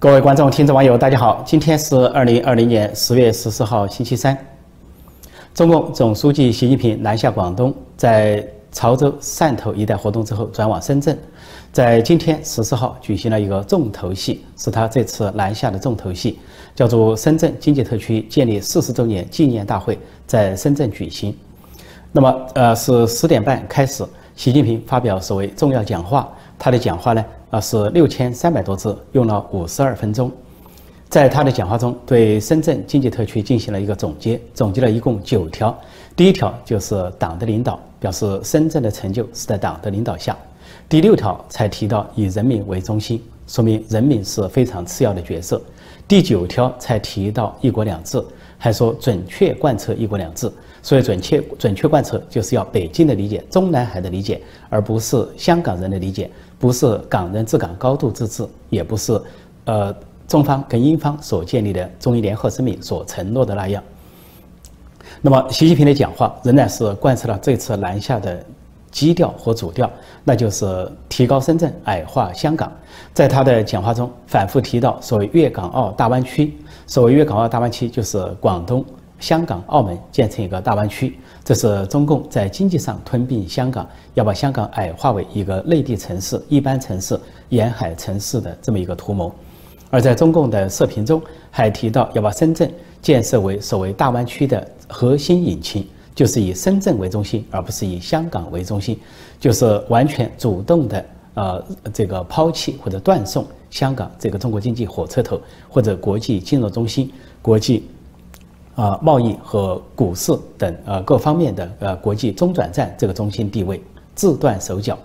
各位观众、听众、网友，大家好！今天是二零二零年十月十四号，星期三。中共总书记习近平南下广东，在潮州、汕头一带活动之后，转往深圳，在今天十四号举行了一个重头戏，是他这次南下的重头戏，叫做深圳经济特区建立四十周年纪念大会，在深圳举行。那么，呃，是十点半开始，习近平发表所谓重要讲话。他的讲话呢？啊，是六千三百多字，用了五十二分钟。在他的讲话中，对深圳经济特区进行了一个总结，总结了一共九条。第一条就是党的领导，表示深圳的成就是在党的领导下。第六条才提到以人民为中心，说明人民是非常次要的角色。第九条才提到一国两制，还说准确贯彻一国两制。所以准确准确贯彻，就是要北京的理解，中南海的理解，而不是香港人的理解。不是港人治港、高度自治，也不是，呃，中方跟英方所建立的中英联合声明所承诺的那样。那么，习近平的讲话仍然是贯彻了这次南下的基调和主调，那就是提高深圳、矮化香港。在他的讲话中，反复提到所谓粤港澳大湾区。所谓粤港澳大湾区，就是广东。香港、澳门建成一个大湾区，这是中共在经济上吞并香港，要把香港矮化为一个内地城市、一般城市、沿海城市的这么一个图谋。而在中共的视频中，还提到要把深圳建设为所谓大湾区的核心引擎，就是以深圳为中心，而不是以香港为中心，就是完全主动的呃这个抛弃或者断送香港这个中国经济火车头或者国际金融中心、国际。呃，贸易和股市等呃各方面的呃国际中转站这个中心地位，自断手脚。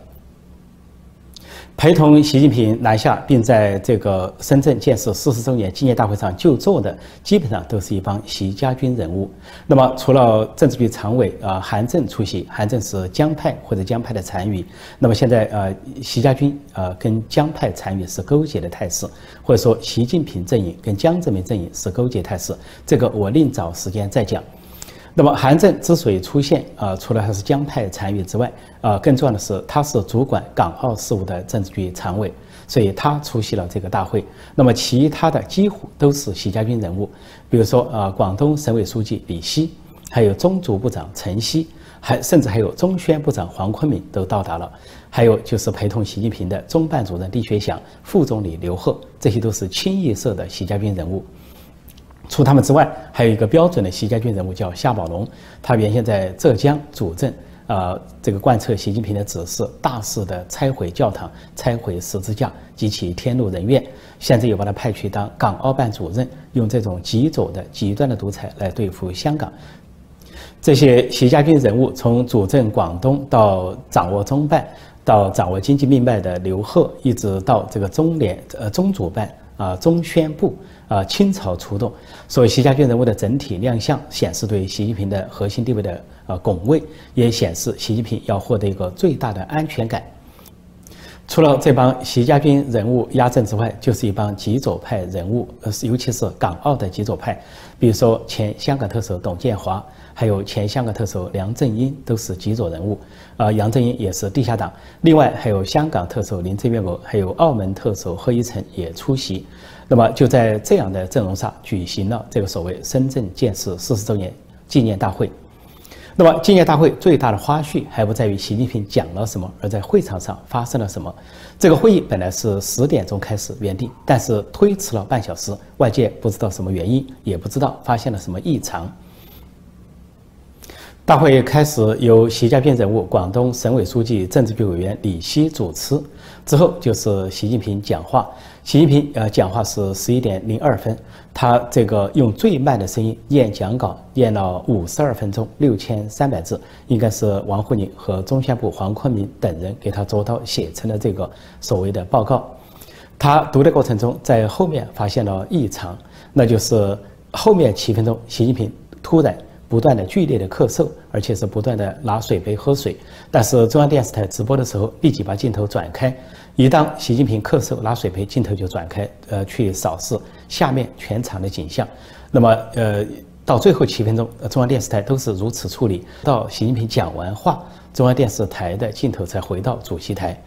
陪同习近平南下，并在这个深圳建设四十周年纪念大会上就座的，基本上都是一帮习家军人物。那么，除了政治局常委啊韩正出席，韩正是江派或者江派的残余。那么现在呃，习家军呃跟江派残余是勾结的态势，或者说习近平阵营跟江泽民阵营是勾结态势，这个我另找时间再讲。那么韩正之所以出现，啊，除了他是江派参与之外，啊，更重要的是他是主管港澳事务的政治局常委，所以他出席了这个大会。那么其他的几乎都是习家军人物，比如说啊，广东省委书记李希，还有中组部长陈希，还甚至还有中宣部长黄坤明都到达了，还有就是陪同习近平的中办主任李学祥、副总理刘鹤，这些都是清一色的习家军人物。除他们之外，还有一个标准的习家军人物叫夏宝龙，他原先在浙江主政，呃，这个贯彻习近平的指示，大肆的拆毁教堂、拆毁十字架及其天怒人怨。现在又把他派去当港澳办主任，用这种极左的极端的独裁来对付香港。这些习家军人物，从主政广东到掌握中办，到掌握经济命脉的刘鹤，一直到这个中联呃中主办啊中宣部。啊，倾巢出动，所以习家军人物的整体亮相，显示对习近平的核心地位的呃拱卫，也显示习近平要获得一个最大的安全感。除了这帮习家军人物压阵之外，就是一帮极左派人物，呃，尤其是港澳的极左派，比如说前香港特首董建华，还有前香港特首梁振英，都是极左人物。啊，杨振英也是地下党。另外还有香港特首林郑月娥，还有澳门特首贺一诚也出席。那么就在这样的阵容上举行了这个所谓深圳建设四十周年纪念大会。那么纪念大会最大的花絮还不在于习近平讲了什么，而在会场上发生了什么。这个会议本来是十点钟开始原定，但是推迟了半小时，外界不知道什么原因，也不知道发现了什么异常。大会开始由习家军人物、广东省委书记、政治局委员李希主持，之后就是习近平讲话。习近平呃讲话是十一点零二分，他这个用最慢的声音念讲稿，念了五十二分钟，六千三百字，应该是王沪宁和中宣部黄坤明等人给他捉刀写成了这个所谓的报告。他读的过程中，在后面发现了异常，那就是后面七分钟，习近平突然。不断的剧烈的咳嗽，而且是不断的拿水杯喝水。但是中央电视台直播的时候，立即把镜头转开。一当习近平咳嗽拿水杯，镜头就转开，呃，去扫视下面全场的景象。那么，呃，到最后七分钟，中央电视台都是如此处理。到习近平讲完话，中央电视台的镜头才回到主席台。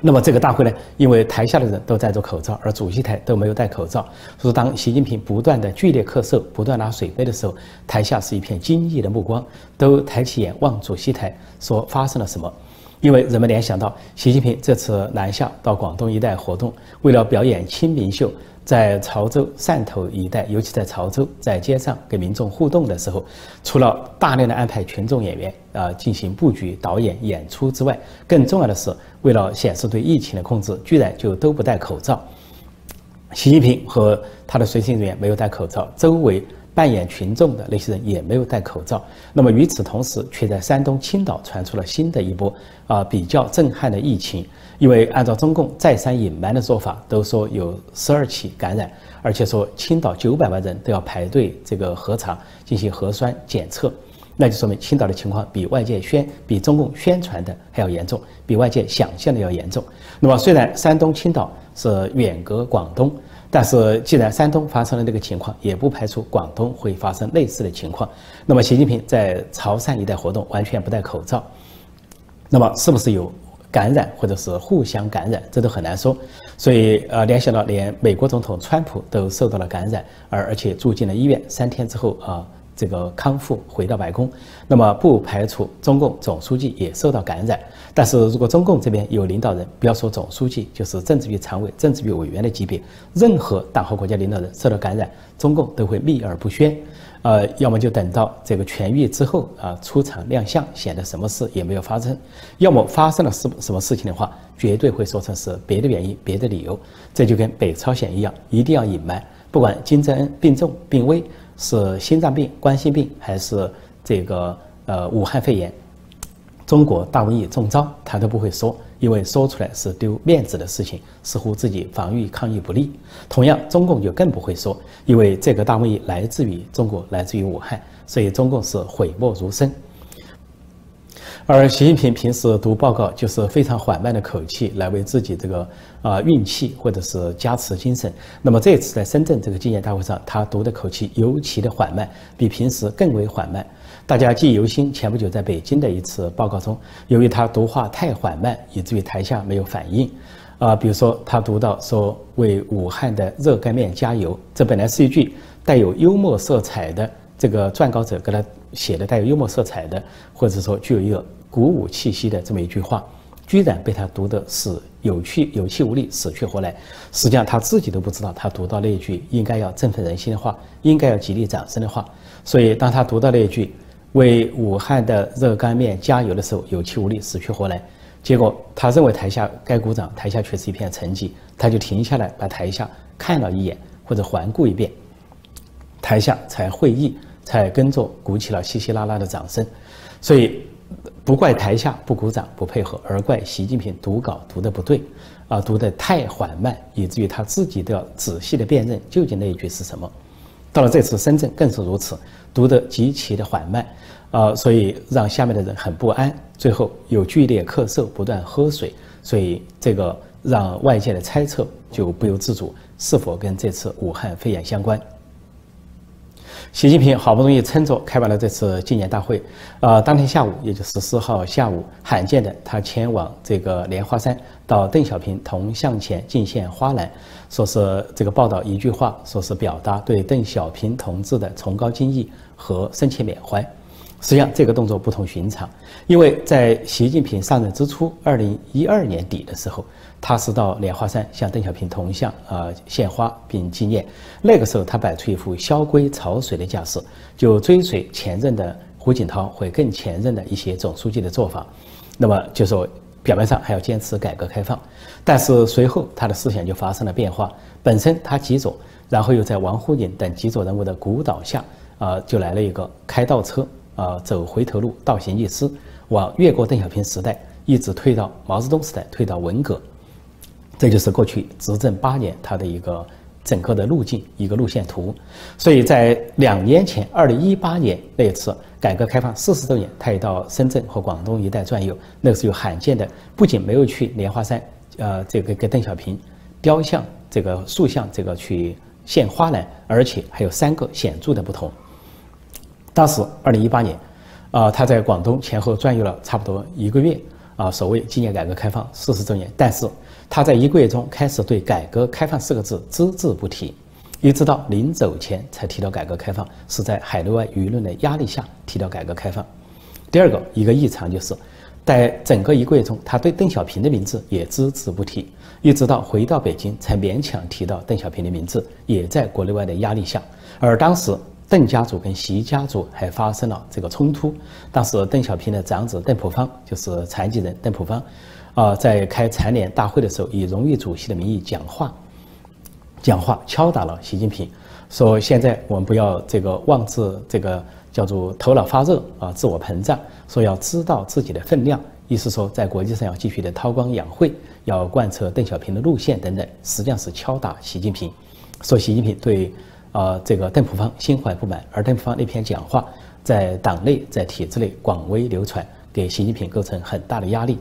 那么这个大会呢，因为台下的人都戴着口罩，而主席台都没有戴口罩，所以当习近平不断的剧烈咳嗽、不断拿水杯的时候，台下是一片惊异的目光，都抬起眼望主席台，说发生了什么？因为人们联想到习近平这次南下到广东一带活动，为了表演清明秀。在潮州、汕头一带，尤其在潮州，在街上跟民众互动的时候，除了大量的安排群众演员啊进行布局、导演、演出之外，更重要的是，为了显示对疫情的控制，居然就都不戴口罩。习近平和他的随行人员没有戴口罩，周围扮演群众的那些人也没有戴口罩。那么与此同时，却在山东青岛传出了新的一波啊比较震撼的疫情。因为按照中共再三隐瞒的说法，都说有十二起感染，而且说青岛九百万人都要排队这个核查进行核酸检测，那就说明青岛的情况比外界宣、比中共宣传的还要严重，比外界想象的要严重。那么虽然山东青岛是远隔广东，但是既然山东发生了这个情况，也不排除广东会发生类似的情况。那么习近平在潮汕一带活动完全不戴口罩，那么是不是有？感染或者是互相感染，这都很难说。所以，呃，联想到连美国总统川普都受到了感染，而而且住进了医院，三天之后啊，这个康复回到白宫。那么，不排除中共总书记也受到感染。但是如果中共这边有领导人，不要说总书记，就是政治局常委、政治局委员的级别，任何党和国家领导人受到感染，中共都会秘而不宣。呃，要么就等到这个痊愈之后啊，出场亮相，显得什么事也没有发生；要么发生了什什么事情的话，绝对会说成是别的原因、别的理由。这就跟北朝鲜一样，一定要隐瞒，不管金正恩病重、病危，是心脏病、冠心病，还是这个呃武汉肺炎，中国大瘟疫中招，他都不会说。因为说出来是丢面子的事情，似乎自己防御抗疫不力。同样，中共就更不会说，因为这个大瘟疫来自于中国，来自于武汉，所以中共是讳莫如深。而习近平平时读报告就是非常缓慢的口气，来为自己这个啊运气或者是加持精神。那么这次在深圳这个纪念大会上，他读的口气尤其的缓慢，比平时更为缓慢。大家记忆犹新，前不久在北京的一次报告中，由于他读话太缓慢，以至于台下没有反应。啊，比如说他读到说“为武汉的热干面加油”，这本来是一句带有幽默色彩的，这个撰稿者给他写的带有幽默色彩的，或者说具有一个鼓舞气息的这么一句话，居然被他读的是有气有气无力、死去活来。实际上他自己都不知道，他读到那句应该要振奋人心的话，应该要极力掌声的话。所以当他读到那句，为武汉的热干面加油的时候，有气无力、死去活来。结果他认为台下该鼓掌，台下却是一片沉寂。他就停下来，把台下看了一眼，或者环顾一遍，台下才会意，才跟着鼓起了稀稀拉拉的掌声。所以，不怪台下不鼓掌、不配合，而怪习近平读稿读得不对，啊，读得太缓慢，以至于他自己都要仔细的辨认究竟那一句是什么。到了这次深圳更是如此，读得极其的缓慢，啊，所以让下面的人很不安。最后有剧烈咳嗽，不断喝水，所以这个让外界的猜测就不由自主，是否跟这次武汉肺炎相关？习近平好不容易撑着开完了这次纪念大会，呃，当天下午，也就十四号下午，罕见的他前往这个莲花山，到邓小平铜像前敬献花篮，说是这个报道一句话，说是表达对邓小平同志的崇高敬意和深切缅怀。实际上，这个动作不同寻常，因为在习近平上任之初，二零一二年底的时候。他是到莲花山向邓小平铜像啊献花并纪念。那个时候，他摆出一副萧规曹随的架势，就追随前任的胡锦涛或更前任的一些总书记的做法。那么就说表面上还要坚持改革开放，但是随后他的思想就发生了变化。本身他极左，然后又在王沪宁等极左人物的鼓捣下，啊，就来了一个开倒车啊，走回头路，倒行逆施，往越过邓小平时代，一直退到毛泽东时代，退到文革。这就是过去执政八年他的一个整个的路径，一个路线图。所以在两年前，二零一八年那次改革开放四十周年，他也到深圳和广东一带转悠。那个时候罕见的，不仅没有去莲花山，呃，这个给邓小平雕像、这个塑像这个去献花篮，而且还有三个显著的不同。当时二零一八年，啊，他在广东前后转悠了差不多一个月。啊，所谓纪念改革开放四十周年，但是他在一个月中开始对“改革开放”四个字只字不提，一直到临走前才提到改革开放，是在海内外舆论的压力下提到改革开放。第二个一个异常就是，在整个一个月中，他对邓小平的名字也只字不提，一直到回到北京才勉强提到邓小平的名字，也在国内外的压力下。而当时。邓家族跟习家族还发生了这个冲突。当时邓小平的长子邓朴方就是残疾人邓朴方，啊，在开残联大会的时候，以荣誉主席的名义讲话，讲话敲打了习近平，说现在我们不要这个妄自这个叫做头脑发热啊，自我膨胀，说要知道自己的分量，意思说在国际上要继续的韬光养晦，要贯彻邓小平的路线等等，实际上是敲打习近平，说习近平对。啊，这个邓朴方心怀不满，而邓朴方那篇讲话在党内、在体制内广为流传，给习近平构成很大的压力。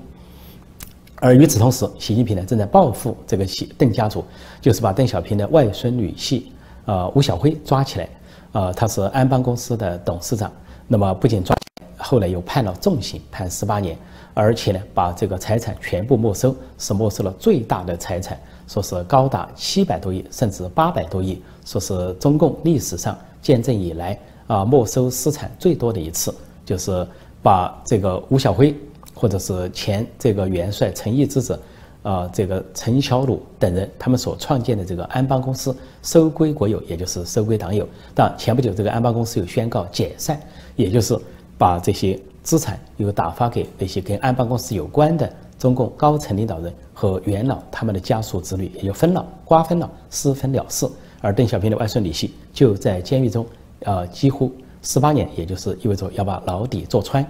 而与此同时，习近平呢正在报复这个习邓家族，就是把邓小平的外孙女婿啊吴晓辉抓起来，啊，他是安邦公司的董事长，那么不仅抓，后来又判了重刑，判十八年，而且呢把这个财产全部没收，是没收了最大的财产。说是高达七百多亿，甚至八百多亿，说是中共历史上建政以来啊没收私产最多的一次，就是把这个吴晓辉，或者是前这个元帅陈毅之子，啊这个陈小鲁等人，他们所创建的这个安邦公司收归国有，也就是收归党有。但前不久这个安邦公司又宣告解散，也就是把这些资产又打发给那些跟安邦公司有关的。中共高层领导人和元老他们的家属子女也就分了、瓜分了、私分了事，而邓小平的外孙女婿就在监狱中，呃，几乎十八年，也就是意味着要把牢底坐穿。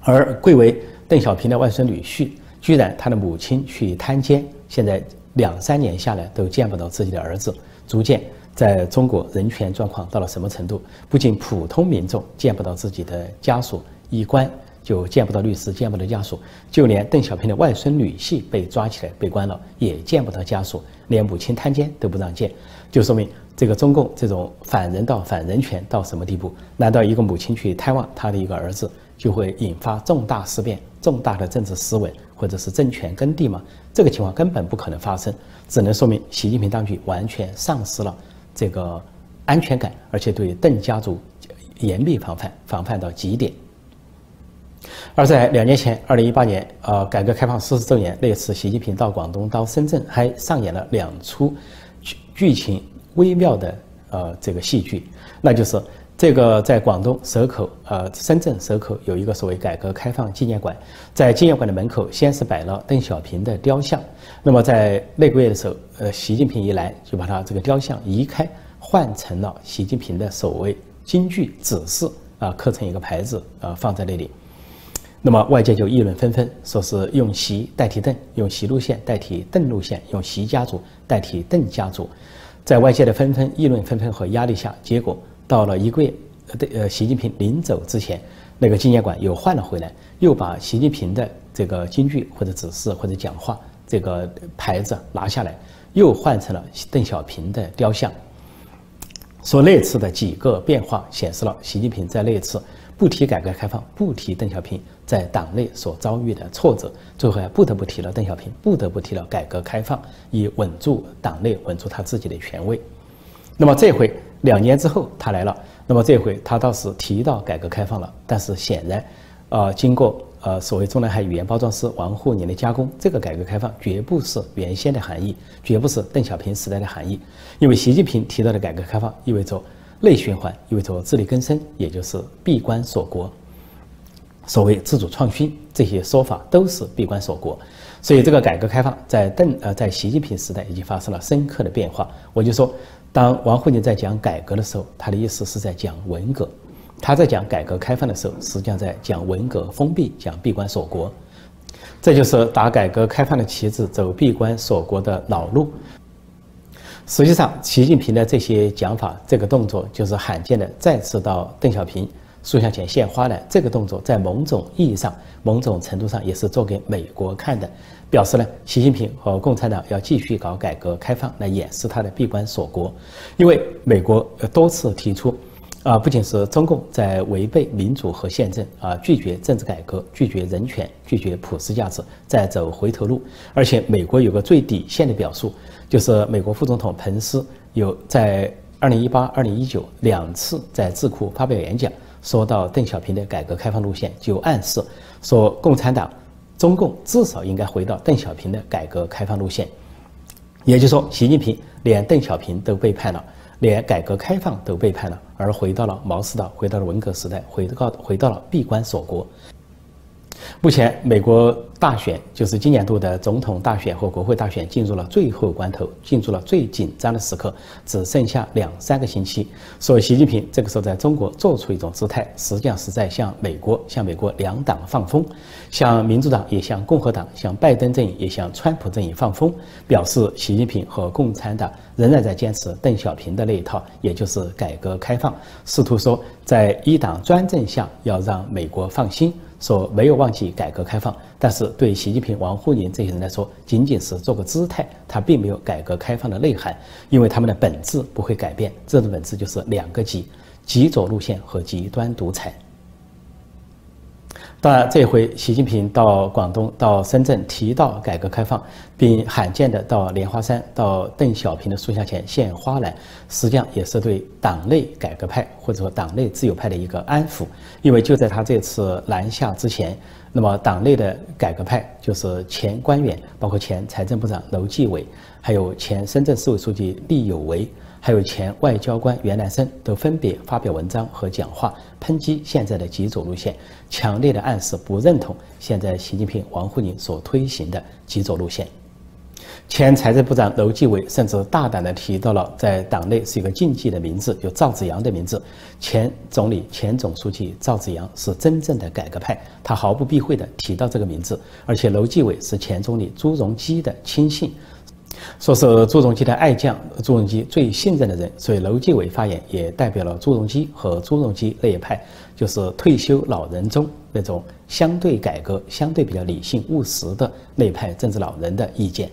而贵为邓小平的外孙女婿，居然他的母亲去探监，现在两三年下来都见不到自己的儿子，逐渐在中国人权状况到了什么程度？不仅普通民众见不到自己的家属、衣冠。就见不到律师，见不到家属，就连邓小平的外孙女婿被抓起来被关了，也见不到家属，连母亲探监都不让见，就说明这个中共这种反人道、反人权到什么地步？难道一个母亲去探望她的一个儿子，就会引发重大事变、重大的政治思维，或者是政权更替吗？这个情况根本不可能发生，只能说明习近平当局完全丧失了这个安全感，而且对邓家族严密防范，防范到极点。而在两年前，二零一八年，呃，改革开放四十周年那次，习近平到广东、到深圳，还上演了两出剧剧情微妙的呃这个戏剧，那就是这个在广东蛇口，呃，深圳蛇口有一个所谓改革开放纪念馆，在纪念馆的门口先是摆了邓小平的雕像，那么在那个月的时候，呃，习近平一来就把他这个雕像移开，换成了习近平的所谓京剧指示啊，刻成一个牌子啊，放在那里。那么外界就议论纷纷，说是用习代替邓，用习路线代替邓路线，用习家族代替邓家族，在外界的纷纷议论纷纷和压力下，结果到了一个月，呃，习近平临走之前，那个纪念馆又换了回来，又把习近平的这个京剧或者指示或者讲话这个牌子拿下来，又换成了邓小平的雕像。说那次的几个变化显示了习近平在那次不提改革开放，不提邓小平。在党内所遭遇的挫折，最后还不得不提了邓小平，不得不提了改革开放，以稳住党内，稳住他自己的权威。那么这回两年之后他来了，那么这回他倒是提到改革开放了，但是显然，呃，经过呃所谓中南海语言包装师王沪宁的加工，这个改革开放绝不是原先的含义，绝不是邓小平时代的含义，因为习近平提到的改革开放意味着内循环，意味着自力更生，也就是闭关锁国。所谓自主创新这些说法都是闭关锁国，所以这个改革开放在邓呃在习近平时代已经发生了深刻的变化。我就说，当王沪宁在讲改革的时候，他的意思是在讲文革；他在讲改革开放的时候，实际上在讲文革封闭，讲闭关锁国。这就是打改革开放的旗帜，走闭关锁国的老路。实际上，习近平的这些讲法，这个动作就是罕见的再次到邓小平。塑像前献花的这个动作，在某种意义上、某种程度上也是做给美国看的，表示呢，习近平和共产党要继续搞改革开放来掩饰他的闭关锁国。因为美国多次提出，啊，不仅是中共在违背民主和宪政啊，拒绝政治改革，拒绝人权，拒绝普世价值，在走回头路。而且，美国有个最底线的表述，就是美国副总统彭斯有在二零一八、二零一九两次在智库发表演讲，说到邓小平的改革开放路线，就暗示说共产党、中共至少应该回到邓小平的改革开放路线。也就是说，习近平连邓小平都背叛了。连改革开放都背叛了，而回到了毛世道，回到了文革时代，回到回到了闭关锁国。目前，美国大选就是今年度的总统大选和国会大选进入了最后关头，进入了最紧张的时刻，只剩下两三个星期。所以，习近平这个时候在中国做出一种姿态，实际上是在向美国、向美国两党放风，向民主党也向共和党、向拜登阵营也向川普阵营放风，表示习近平和共产党仍然在坚持邓小平的那一套，也就是改革开放，试图说在一党专政下要让美国放心。说没有忘记改革开放，但是对习近平、王沪宁这些人来说，仅仅是做个姿态，他并没有改革开放的内涵，因为他们的本质不会改变，这种本质就是两个极：极左路线和极端独裁。当然，这回习近平到广东、到深圳提到改革开放，并罕见的到莲花山、到邓小平的塑像前献花篮，实际上也是对党内改革派或者说党内自由派的一个安抚。因为就在他这次南下之前，那么党内的改革派就是前官员，包括前财政部长楼继伟，还有前深圳市委书记厉有为。还有前外交官袁南生都分别发表文章和讲话，抨击现在的极左路线，强烈的暗示不认同现在习近平、王沪宁所推行的极左路线。前财政部长楼继伟甚至大胆地提到了在党内是一个禁忌的名字，就赵紫阳的名字。前总理、前总书记赵紫阳是真正的改革派，他毫不避讳地提到这个名字。而且楼继伟是前总理朱镕基的亲信。说是朱镕基的爱将，朱镕基最信任的人，所以楼继伟发言也代表了朱镕基和朱镕基那一派，就是退休老人中那种相对改革、相对比较理性务实的那一派政治老人的意见。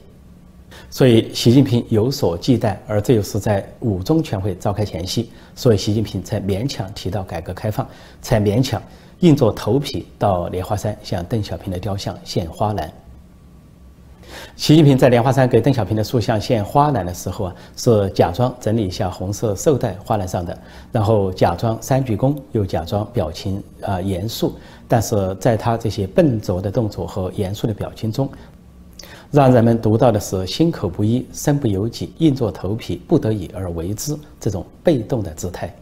所以习近平有所忌惮，而这又是在五中全会召开前夕，所以习近平才勉强提到改革开放，才勉强硬着头皮到莲花山向邓小平的雕像献花篮。习近平在莲花山给邓小平的塑像献花篮的时候啊，是假装整理一下红色绶带花篮上的，然后假装三鞠躬，又假装表情啊严肃。但是在他这些笨拙的动作和严肃的表情中，让人们读到的是心口不一、身不由己、硬着头皮、不得已而为之这种被动的姿态。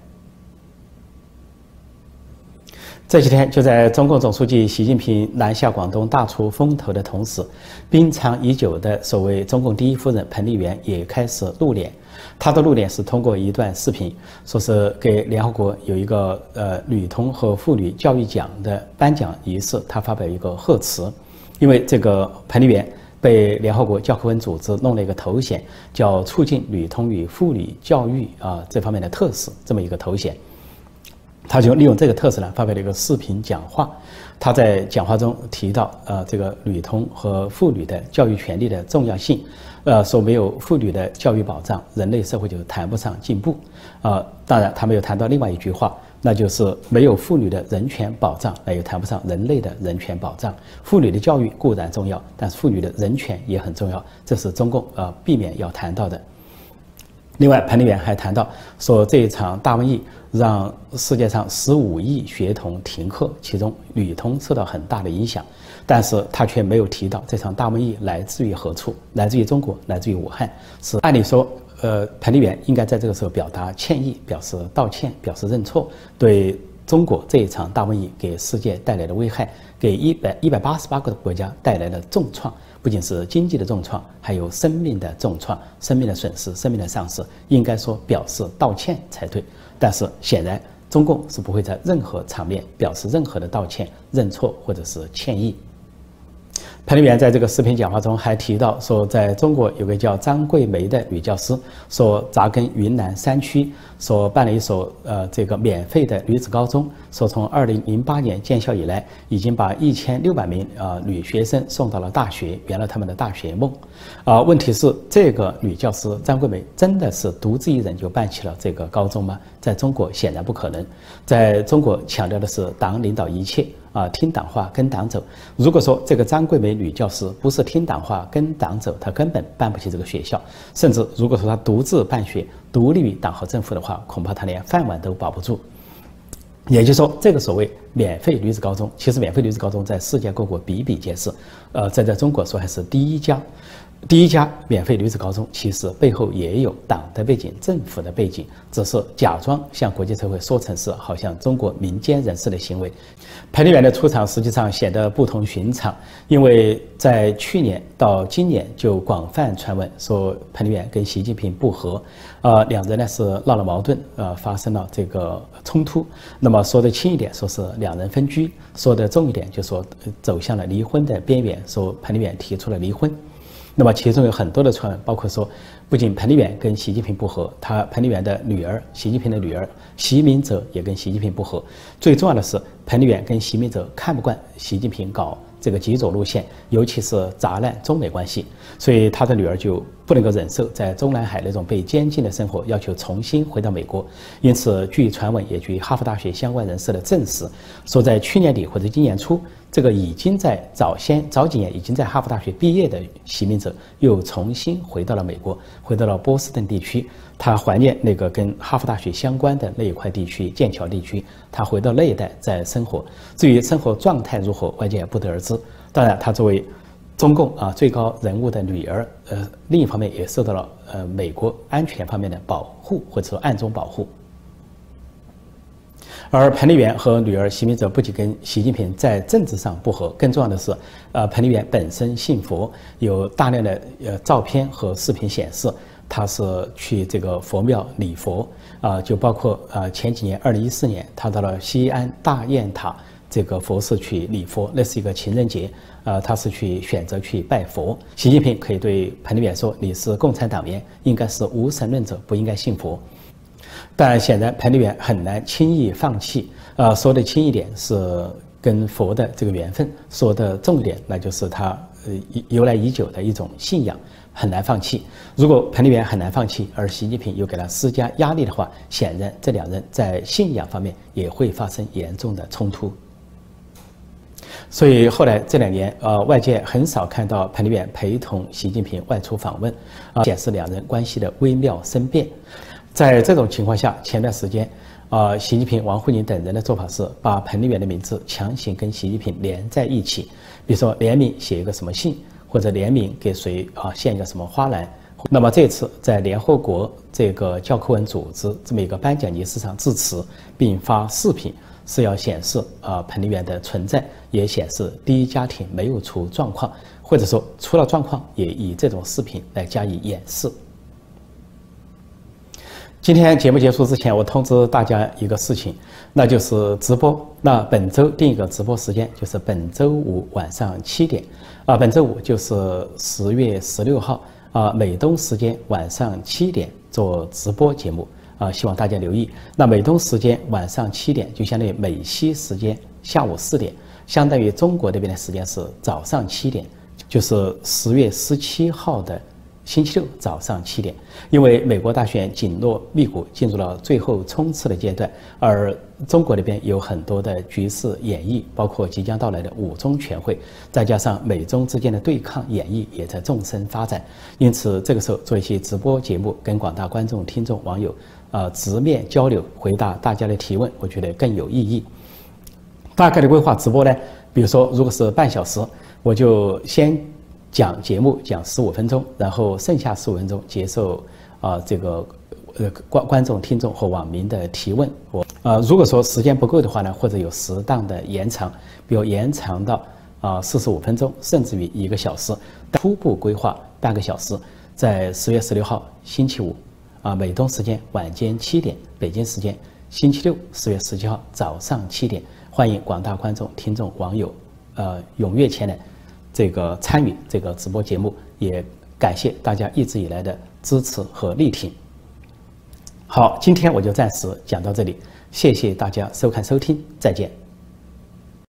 这几天，就在中共总书记习近平南下广东大出风头的同时，冰藏已久的所谓中共第一夫人彭丽媛也开始露脸。她的露脸是通过一段视频，说是给联合国有一个呃女童和妇女教育奖的颁奖仪式，她发表一个贺词。因为这个彭丽媛被联合国教科文组织弄了一个头衔，叫“促进女童与妇女教育啊这方面的特使”这么一个头衔。他就利用这个特色呢，发表了一个视频讲话。他在讲话中提到，呃，这个女童和妇女的教育权利的重要性。呃，说没有妇女的教育保障，人类社会就谈不上进步。啊，当然他没有谈到另外一句话，那就是没有妇女的人权保障，那也谈不上人类的人权保障。妇女的教育固然重要，但是妇女的人权也很重要，这是中共呃避免要谈到的。另外，彭丽媛还谈到说，这一场大瘟疫让世界上十五亿学童停课，其中女童受到很大的影响，但是她却没有提到这场大瘟疫来自于何处，来自于中国，来自于武汉。是按理说，呃，彭丽媛应该在这个时候表达歉意，表示道歉，表示认错，对中国这一场大瘟疫给世界带来的危害，给一百一百八十八个国家带来了重创。不仅是经济的重创，还有生命的重创、生命的损失、生命的丧失，应该说表示道歉才对。但是显然，中共是不会在任何场面表示任何的道歉、认错或者是歉意。彭丽媛在这个视频讲话中还提到说，在中国有个叫张桂梅的女教师，说扎根云南山区，说办了一所呃这个免费的女子高中，说从二零零八年建校以来，已经把一千六百名呃女学生送到了大学，圆了他们的大学梦。啊，问题是这个女教师张桂梅真的是独自一人就办起了这个高中吗？在中国显然不可能，在中国强调的是党领导一切。啊，听党话，跟党走。如果说这个张桂梅女教师不是听党话，跟党走，她根本办不起这个学校。甚至如果说她独自办学，独立于党和政府的话，恐怕她连饭碗都保不住。也就是说，这个所谓免费女子高中，其实免费女子高中在世界各国比比皆是。呃，在在中国说还是第一家。第一家免费女子高中，其实背后也有党的背景、政府的背景，只是假装向国际社会说成是好像中国民间人士的行为。彭丽媛的出场实际上显得不同寻常，因为在去年到今年就广泛传闻说彭丽媛跟习近平不和，呃，两人呢是闹了矛盾，呃，发生了这个冲突。那么说的轻一点，说是两人分居；说的重一点，就说走向了离婚的边缘，说彭丽媛提出了离婚。那么其中有很多的传闻，包括说，不仅彭丽媛跟习近平不和，他彭丽媛的女儿，习近平的女儿习明泽也跟习近平不和。最重要的是，彭丽媛跟习明泽看不惯习近平搞这个极左路线，尤其是砸烂中美关系，所以他的女儿就不能够忍受在中南海那种被监禁的生活，要求重新回到美国。因此，据传闻，也据哈佛大学相关人士的证实，说在去年底或者今年初。这个已经在早先早几年已经在哈佛大学毕业的习明泽，又重新回到了美国，回到了波士顿地区。他怀念那个跟哈佛大学相关的那一块地区，剑桥地区。他回到那一带在生活。至于生活状态如何，外界也不得而知。当然，他作为中共啊最高人物的女儿，呃，另一方面也受到了呃美国安全方面的保护，或者说暗中保护。而彭丽媛和女儿习明泽不仅跟习近平在政治上不和，更重要的是，呃，彭丽媛本身信佛，有大量的呃照片和视频显示，她是去这个佛庙礼佛，啊，就包括呃前几年，二零一四年，她到了西安大雁塔这个佛寺去礼佛，那是一个情人节，呃，她是去选择去拜佛。习近平可以对彭丽媛说：“你是共产党员，应该是无神论者，不应该信佛。”但显然，彭丽媛很难轻易放弃。呃，说的轻一点是跟佛的这个缘分；说的重一点，那就是他呃由来已久的一种信仰，很难放弃。如果彭丽媛很难放弃，而习近平又给他施加压力的话，显然这两人在信仰方面也会发生严重的冲突。所以后来这两年，呃，外界很少看到彭丽媛陪同习近平外出访问，啊，显示两人关系的微妙生变。在这种情况下，前段时间，啊，习近平、王沪宁等人的做法是把彭丽媛的名字强行跟习近平连在一起，比如说联名写一个什么信，或者联名给谁啊献一个什么花篮。那么这次在联合国这个教科文组织这么一个颁奖仪式上致辞，并发视频，是要显示啊彭丽媛的存在，也显示第一家庭没有出状况，或者说出了状况，也以这种视频来加以掩饰。今天节目结束之前，我通知大家一个事情，那就是直播。那本周定一个直播时间，就是本周五晚上七点，啊，本周五就是十月十六号，啊，美东时间晚上七点做直播节目，啊，希望大家留意。那美东时间晚上七点，就相当于美西时间下午四点，相当于中国这边的时间是早上七点，就是十月十七号的。星期六早上七点，因为美国大选紧锣密鼓进入了最后冲刺的阶段，而中国那边有很多的局势演绎，包括即将到来的五中全会，再加上美中之间的对抗演绎也在纵深发展，因此这个时候做一些直播节目，跟广大观众、听众、网友，呃，直面交流，回答大家的提问，我觉得更有意义。大概的规划直播呢，比如说如果是半小时，我就先。讲节目讲十五分钟，然后剩下十五分钟接受啊这个呃观观众、听众和网民的提问。我啊如果说时间不够的话呢，或者有适当的延长，比如延长到啊四十五分钟，甚至于一个小时。初步规划半个小时，在十月十六号星期五啊美东时间晚间七点，北京时间星期六十月十七号早上七点，欢迎广大观众、听众、网友呃踊跃前来。这个参与这个直播节目，也感谢大家一直以来的支持和力挺。好，今天我就暂时讲到这里，谢谢大家收看收听，再见。